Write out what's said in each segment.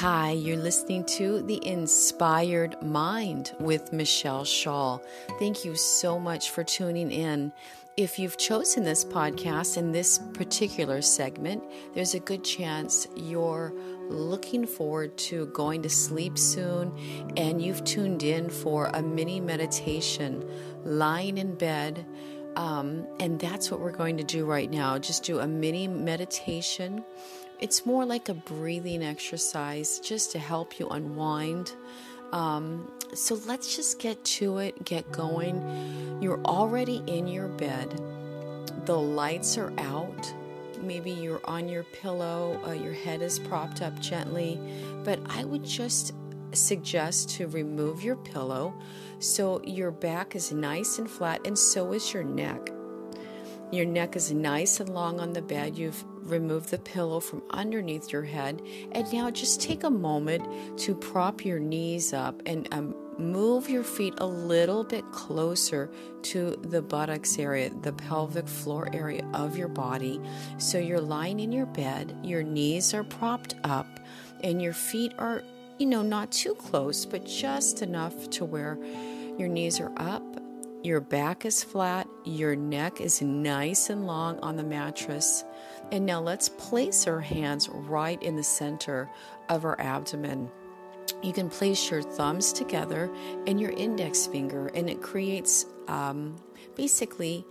Hi, you're listening to The Inspired Mind with Michelle Shaw. Thank you so much for tuning in. If you've chosen this podcast in this particular segment, there's a good chance you're looking forward to going to sleep soon and you've tuned in for a mini meditation lying in bed. Um, and that's what we're going to do right now. Just do a mini meditation it's more like a breathing exercise just to help you unwind. Um, so let's just get to it, get going. You're already in your bed, the lights are out. Maybe you're on your pillow, uh, your head is propped up gently, but I would just suggest to remove your pillow so your back is nice and flat, and so is your neck. Your neck is nice and long on the bed. You've removed the pillow from underneath your head. And now just take a moment to prop your knees up and um, move your feet a little bit closer to the buttocks area, the pelvic floor area of your body. So you're lying in your bed, your knees are propped up, and your feet are, you know, not too close, but just enough to where your knees are up your back is flat, your neck is nice and long on the mattress. And now let's place our hands right in the center of our abdomen. You can place your thumbs together and your index finger, and it creates um, basically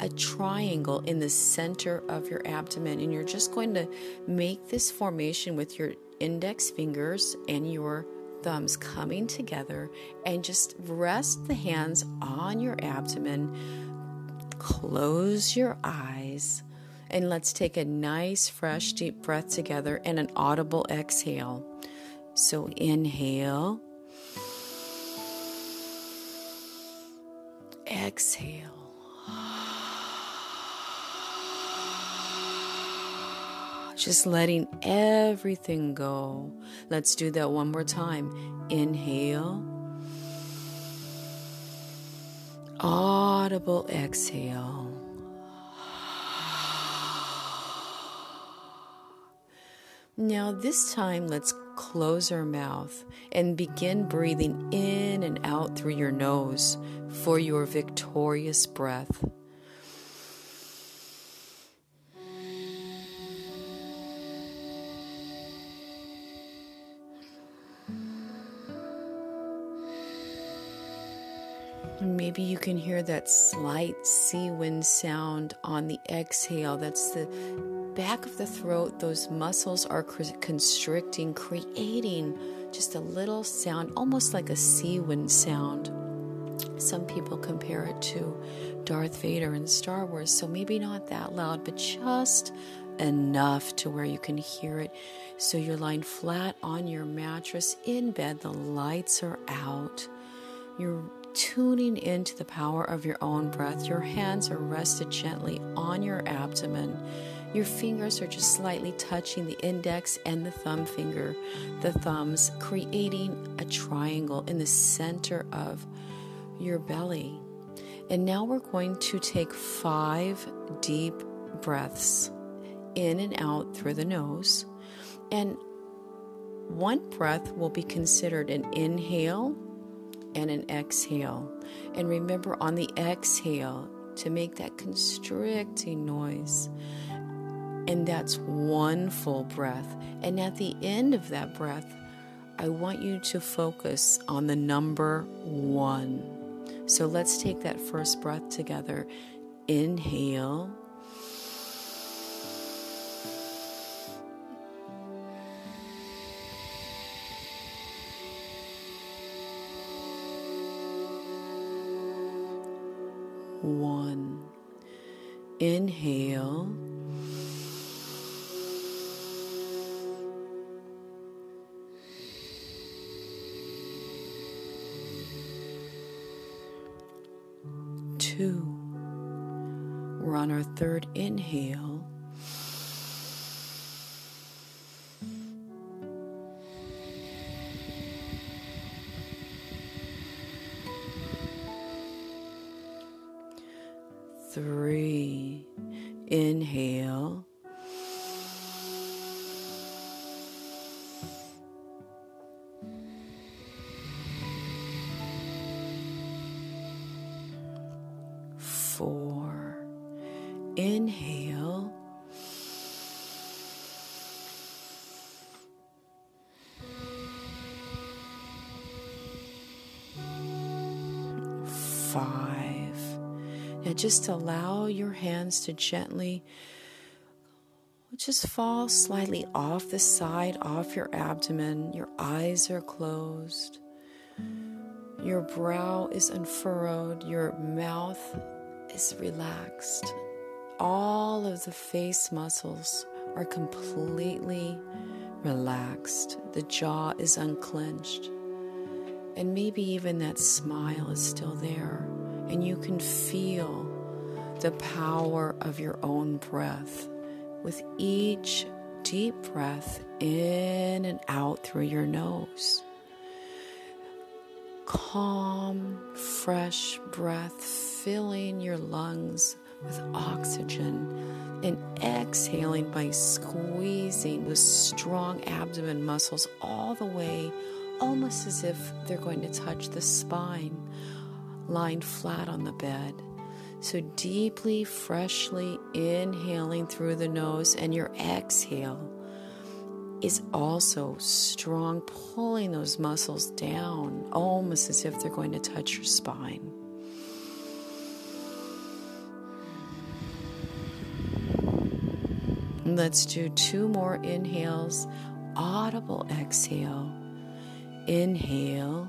a triangle in the center of your abdomen. And you're just going to make this formation with your index fingers and your thumbs coming together and just rest the hands on your abdomen. Close your eyes and let's take a nice, fresh, deep breath together and an audible exhale. So inhale, exhale. just letting everything go. Let's do that one more time. Inhale, audible exhale. Now, this time, let's close our mouth and begin breathing in and out through your nose for your victorious breath. Maybe you can hear that slight sea wind sound on the exhale. That's the back of the throat. Those muscles are constricting, creating just a little sound, almost like a sea wind sound. Some people compare it to Darth Vader in Star Wars, so maybe not that loud, but just enough to where you can hear it. So you're lying flat on your mattress in bed, the lights are out. You're tuning into the power of your own breath. Your hands are rested gently on your abdomen. Your fingers are just slightly touching the index and the thumb finger, the thumbs, creating a triangle in the center of your belly. And now we're going to take five deep breaths in and out through the nose. And one breath will be considered an inhale and an exhale. And remember on the exhale to make that constricting noise. And that's one full breath. And at the end of that breath, I want you to focus on the number one. So let's take that first breath together. Inhale. one. Inhale. Two. We're on our third inhale. three. Inhale. Inhale. Five. Now just allow your hands to gently just fall slightly off the side, off your abdomen. Your eyes are closed. Your brow is unfurrowed. Your mouth is relaxed. All of the face muscles are completely relaxed. The jaw is unclenched. And maybe even that smile is still there and you can feel the power of your own breath with each deep breath in and out through your nose. Calm, fresh breath filling your lungs with oxygen and exhaling by squeezing the strong abdomen muscles all the way, almost as if they're going to touch the spine lying flat on the bed. So deeply, freshly inhaling through the nose, and your exhale is also strong, pulling those muscles down, almost as if they're going to touch your spine. Let's do two more inhales, audible exhale. Inhale.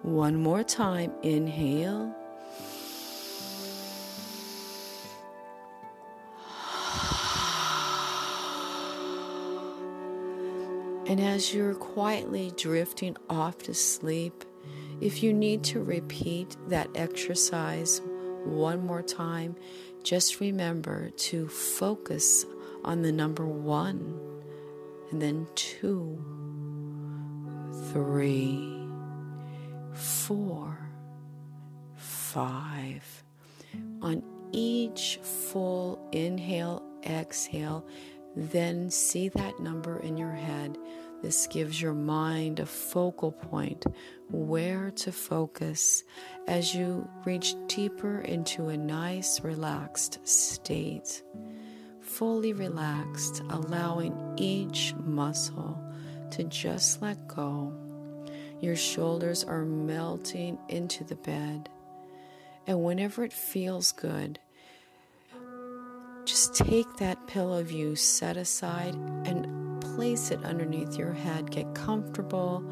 One more time. Inhale. And as you're quietly drifting off to sleep, if you need to repeat that exercise one more time, just remember to focus on the number one, and then two, three four, five. On each full inhale, exhale, then see that number in your head. This gives your mind a focal point where to focus as you reach deeper into a nice, relaxed state. Fully relaxed, allowing each muscle to just let go your shoulders are melting into the bed. And whenever it feels good, just take that pillow you set aside and place it underneath your head. Get comfortable.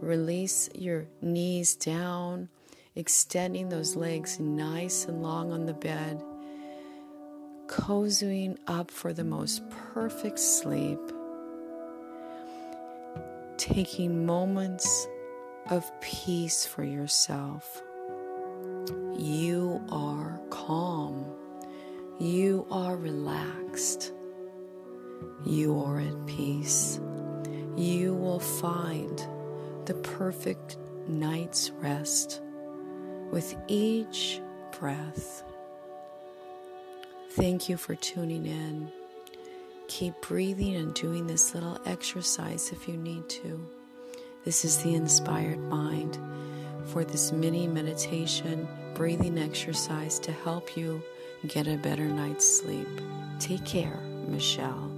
Release your knees down, extending those legs nice and long on the bed, cozying up for the most perfect sleep taking moments of peace for yourself. You are calm. You are relaxed. You are at peace. You will find the perfect night's rest with each breath. Thank you for tuning in. Keep breathing and doing this little exercise if you need to. This is the inspired mind for this mini meditation breathing exercise to help you get a better night's sleep. Take care, Michelle.